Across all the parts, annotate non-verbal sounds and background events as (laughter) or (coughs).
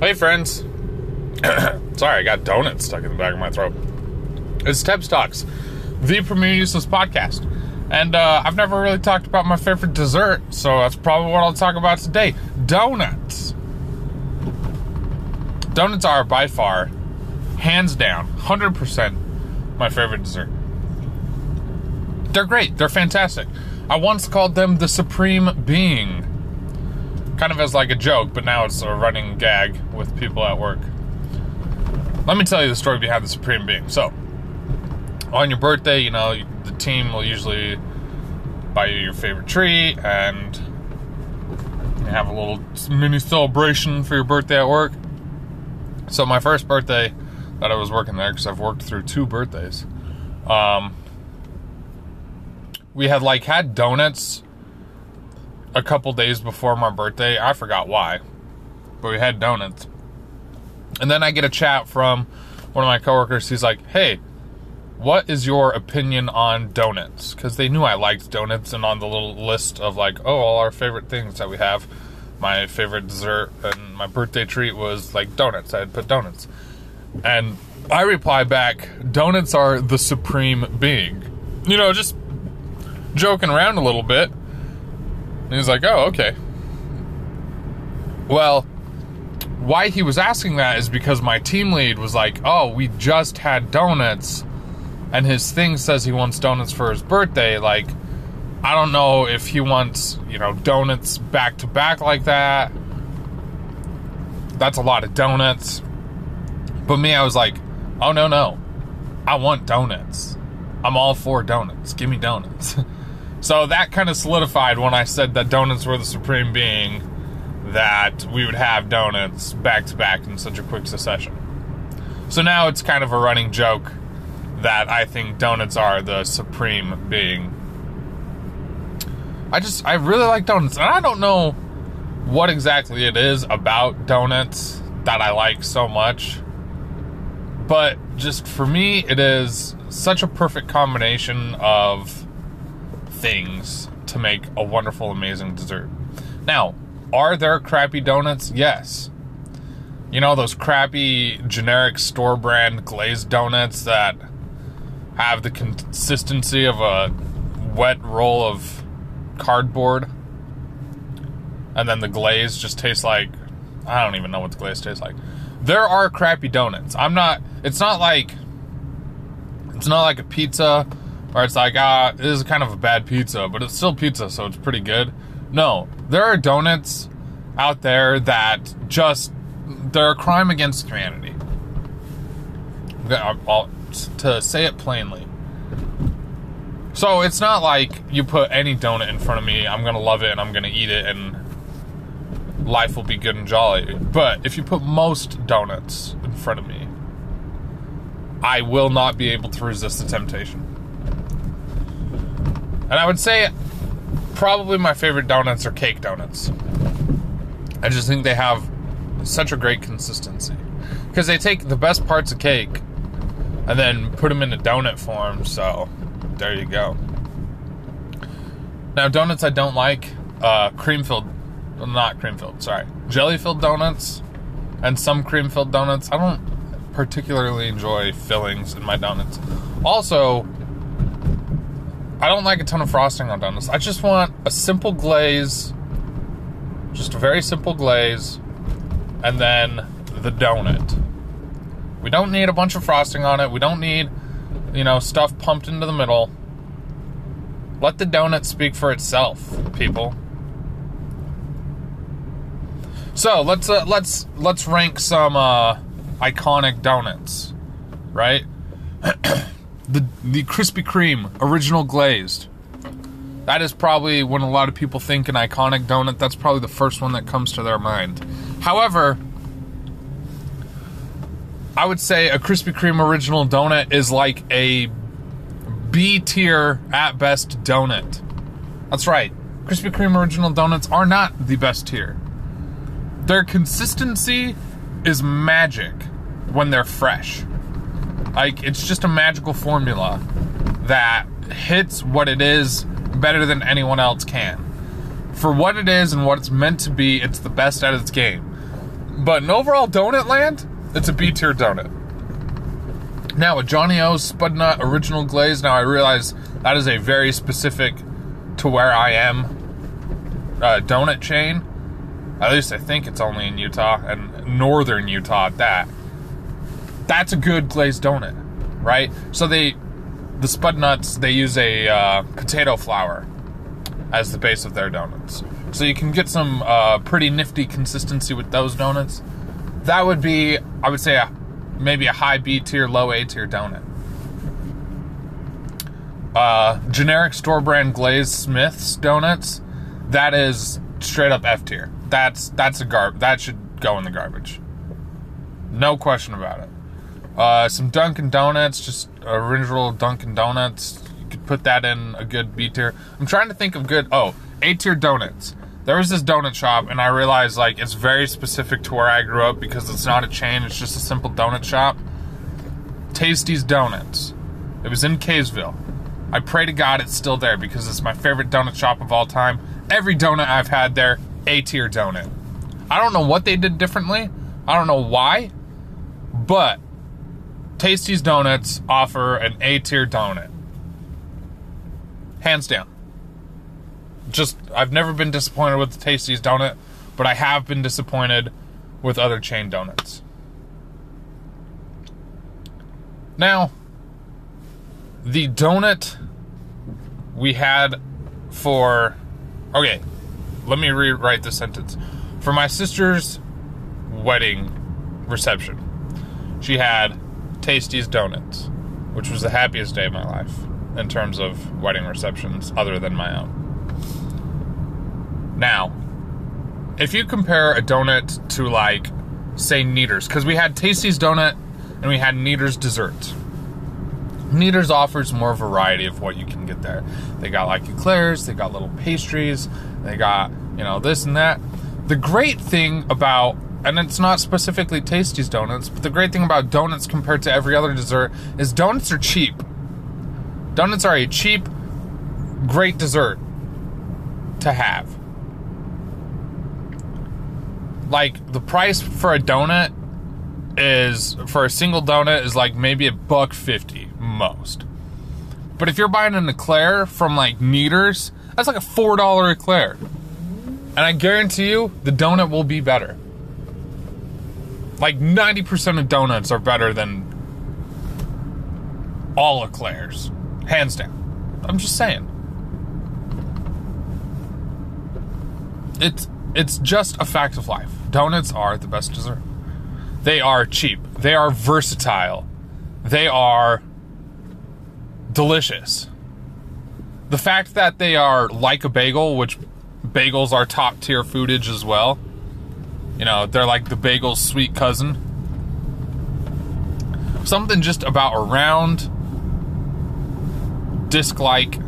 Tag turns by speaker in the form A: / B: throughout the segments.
A: Hey, friends. (coughs) Sorry, I got donuts stuck in the back of my throat. It's Tebs Talks, the premier useless podcast. And uh, I've never really talked about my favorite dessert, so that's probably what I'll talk about today donuts. Donuts are by far, hands down, 100% my favorite dessert. They're great, they're fantastic. I once called them the supreme being kind of as like a joke, but now it's a running gag with people at work. Let me tell you the story behind the Supreme Being. So, on your birthday, you know, the team will usually buy you your favorite treat and have a little mini celebration for your birthday at work. So, my first birthday that I was working there, because I've worked through two birthdays, um, we had like had donuts a couple days before my birthday. I forgot why, but we had donuts. And then I get a chat from one of my coworkers. He's like, "Hey, what is your opinion on donuts?" Because they knew I liked donuts, and on the little list of like, oh, all our favorite things that we have, my favorite dessert and my birthday treat was like donuts. I had put donuts, and I reply back, "Donuts are the supreme being." You know, just joking around a little bit. And he's like, oh, okay. Well, why he was asking that is because my team lead was like, oh, we just had donuts, and his thing says he wants donuts for his birthday. Like, I don't know if he wants, you know, donuts back to back like that. That's a lot of donuts. But me, I was like, oh, no, no. I want donuts. I'm all for donuts. Give me donuts. (laughs) So that kind of solidified when I said that donuts were the supreme being, that we would have donuts back to back in such a quick succession. So now it's kind of a running joke that I think donuts are the supreme being. I just, I really like donuts, and I don't know what exactly it is about donuts that I like so much. But just for me, it is such a perfect combination of things to make a wonderful, amazing dessert. Now, are there crappy donuts? Yes. You know, those crappy generic store brand glazed donuts that have the consistency of a wet roll of cardboard. And then the glaze just tastes like I don't even know what the glaze tastes like. There are crappy donuts. I'm not it's not like it's not like a pizza where it's like, ah, this is kind of a bad pizza, but it's still pizza, so it's pretty good. No, there are donuts out there that just they're a crime against humanity. I'll, to say it plainly. So it's not like you put any donut in front of me, I'm gonna love it and I'm gonna eat it and life will be good and jolly. But if you put most donuts in front of me, I will not be able to resist the temptation. And I would say probably my favorite donuts are cake donuts. I just think they have such a great consistency. Because they take the best parts of cake and then put them in a donut form, so there you go. Now, donuts I don't like, uh, cream filled, well, not cream filled, sorry, jelly filled donuts and some cream filled donuts. I don't particularly enjoy fillings in my donuts. Also, I don't like a ton of frosting on donuts. I just want a simple glaze, just a very simple glaze, and then the donut. We don't need a bunch of frosting on it. We don't need, you know, stuff pumped into the middle. Let the donut speak for itself, people. So let's uh, let's let's rank some uh, iconic donuts, right? (clears throat) the the Krispy Kreme original glazed. That is probably when a lot of people think an iconic donut. That's probably the first one that comes to their mind. However, I would say a Krispy Kreme original donut is like a B tier at best donut. That's right. Krispy Kreme original donuts are not the best tier. Their consistency is magic when they're fresh. Like it's just a magical formula that hits what it is better than anyone else can. For what it is and what it's meant to be, it's the best at its game. But in overall donut land, it's a B tier donut. Now, a Johnny O's Spudnut Original Glaze, now I realize that is a very specific to where I am uh, donut chain. At least I think it's only in Utah and northern Utah at that. That's a good glazed donut, right? So they, the Spudnuts, they use a uh, potato flour as the base of their donuts. So you can get some uh, pretty nifty consistency with those donuts. That would be, I would say, a, maybe a high B tier, low A tier donut. Uh, generic store brand glazed Smith's donuts, that is straight up F tier. That's that's a garb. That should go in the garbage. No question about it. Uh, some Dunkin' Donuts, just original Dunkin' Donuts. You could put that in a good B tier. I'm trying to think of good. Oh, A tier donuts. There was this donut shop, and I realized like it's very specific to where I grew up because it's not a chain. It's just a simple donut shop. Tasty's Donuts. It was in Kaysville. I pray to God it's still there because it's my favorite donut shop of all time. Every donut I've had there, A tier donut. I don't know what they did differently. I don't know why, but Tasty's Donuts offer an A tier donut. Hands down. Just, I've never been disappointed with the Tasty's donut, but I have been disappointed with other chain donuts. Now, the donut we had for. Okay, let me rewrite the sentence. For my sister's wedding reception, she had Tasty's Donuts, which was the happiest day of my life in terms of wedding receptions other than my own. Now, if you compare a donut to, like, say, Kneaders, because we had Tasty's Donut and we had Kneaders Dessert. Kneaders offers more variety of what you can get there. They got like eclairs, they got little pastries, they got, you know, this and that. The great thing about, and it's not specifically Tasty's donuts, but the great thing about donuts compared to every other dessert is donuts are cheap. Donuts are a cheap, great dessert to have. Like, the price for a donut is, for a single donut, is like maybe a buck fifty most. But if you're buying an eclair from like Kneaders, that's like a four dollar eclair. And I guarantee you the donut will be better. Like 90% of donuts are better than all eclairs. Hands down. I'm just saying. It's it's just a fact of life. Donuts are the best dessert. They are cheap. They are versatile. They are delicious. The fact that they are like a bagel, which bagels are top tier foodage as well. You know, they're like the bagel's sweet cousin. Something just about a round, disc like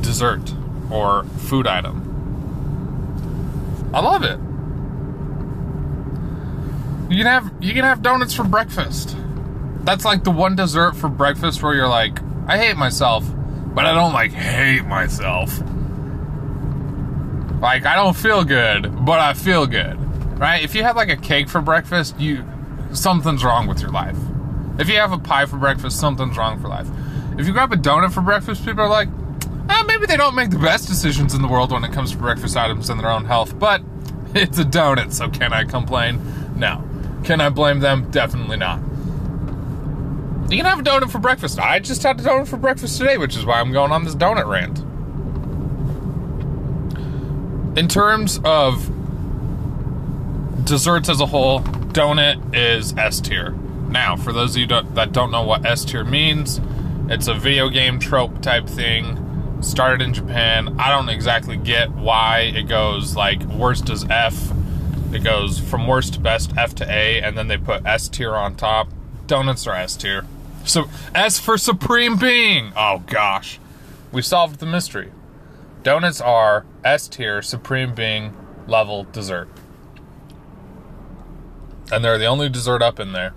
A: dessert or food item. I love it. You can have you can have donuts for breakfast. That's like the one dessert for breakfast where you're like, I hate myself, but I don't like hate myself. Like I don't feel good, but I feel good. Right? If you have like a cake for breakfast, you something's wrong with your life. If you have a pie for breakfast, something's wrong for life. If you grab a donut for breakfast, people are like, eh, maybe they don't make the best decisions in the world when it comes to breakfast items and their own health, but (laughs) it's a donut, so can I complain? No. Can I blame them? Definitely not. You can have a donut for breakfast. I just had a donut for breakfast today, which is why I'm going on this donut rant. In terms of desserts as a whole, donut is S tier. Now, for those of you that don't know what S tier means, it's a video game trope type thing. Started in Japan. I don't exactly get why it goes like worst is F. It goes from worst to best, F to A, and then they put S tier on top. Donuts are S tier. So, as for Supreme Being, oh gosh, we solved the mystery. Donuts are S tier Supreme Being level dessert. And they're the only dessert up in there.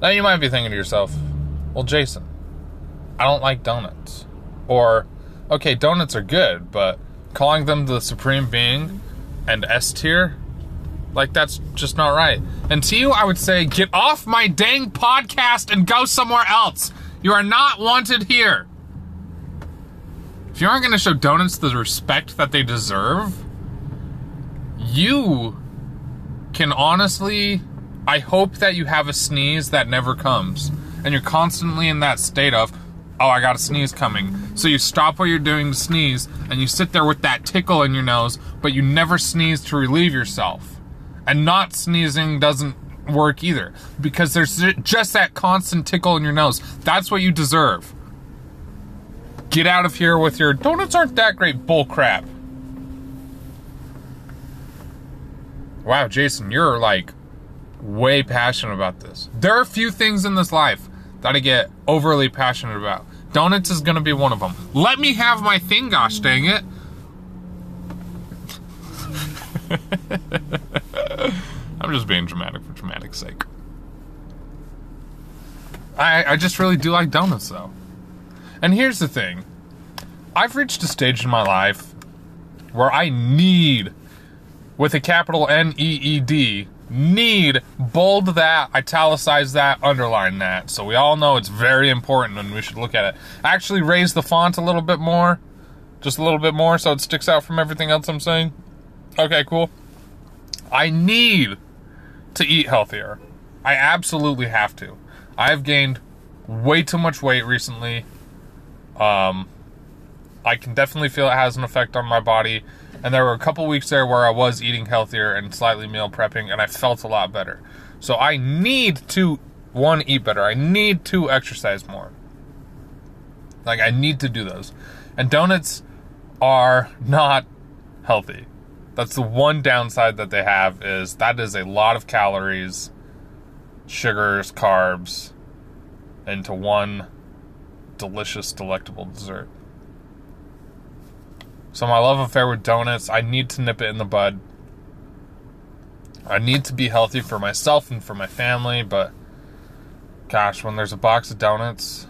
A: Now you might be thinking to yourself, well, Jason, I don't like donuts. Or, okay, donuts are good, but calling them the Supreme Being and S tier, Like, that's just not right. And to you, I would say, get off my dang podcast and go somewhere else. You are not wanted here. If you aren't going to show donuts the respect that they deserve, you can honestly, I hope that you have a sneeze that never comes. And you're constantly in that state of, oh, I got a sneeze coming. So you stop what you're doing to sneeze, and you sit there with that tickle in your nose, but you never sneeze to relieve yourself. And not sneezing doesn't work either, because there's just that constant tickle in your nose. That's what you deserve. Get out of here with your donuts aren't that great bull Wow, Jason, you're like way passionate about this. There are a few things in this life that I get overly passionate about. Donuts is gonna be one of them. Let me have my thing, gosh dang it. (laughs) I'm just being dramatic for dramatic's sake. I, I just really do like donuts though. And here's the thing I've reached a stage in my life where I need, with a capital N E E D, need bold that, italicize that, underline that. So we all know it's very important and we should look at it. Actually, raise the font a little bit more, just a little bit more so it sticks out from everything else I'm saying. Okay, cool. I need to eat healthier. I absolutely have to. I have gained way too much weight recently. Um, I can definitely feel it has an effect on my body. And there were a couple weeks there where I was eating healthier and slightly meal prepping, and I felt a lot better. So I need to, one, eat better. I need to exercise more. Like, I need to do those. And donuts are not healthy. That's the one downside that they have is that is a lot of calories, sugars, carbs into one delicious, delectable dessert. So my love affair with donuts, I need to nip it in the bud. I need to be healthy for myself and for my family, but gosh, when there's a box of donuts,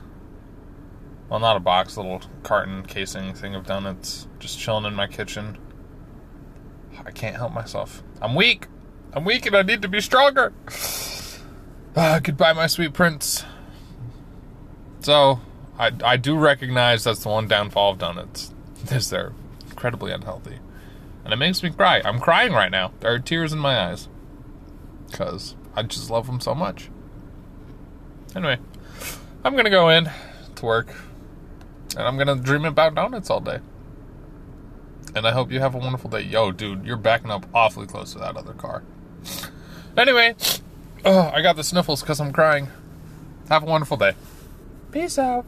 A: well, not a box, a little carton casing thing of donuts just chilling in my kitchen, I can't help myself. I'm weak. I'm weak and I need to be stronger. Uh, (sighs) goodbye, my sweet prince. So, I, I do recognize that's the one downfall of donuts. (laughs) Is they're incredibly unhealthy. And it makes me cry. I'm crying right now. There are tears in my eyes. Because I just love them so much. Anyway, I'm going to go in to work. And I'm going to dream about donuts all day. And I hope you have a wonderful day. Yo, dude, you're backing up awfully close to that other car. Anyway, oh, I got the sniffles because I'm crying. Have a wonderful day. Peace out.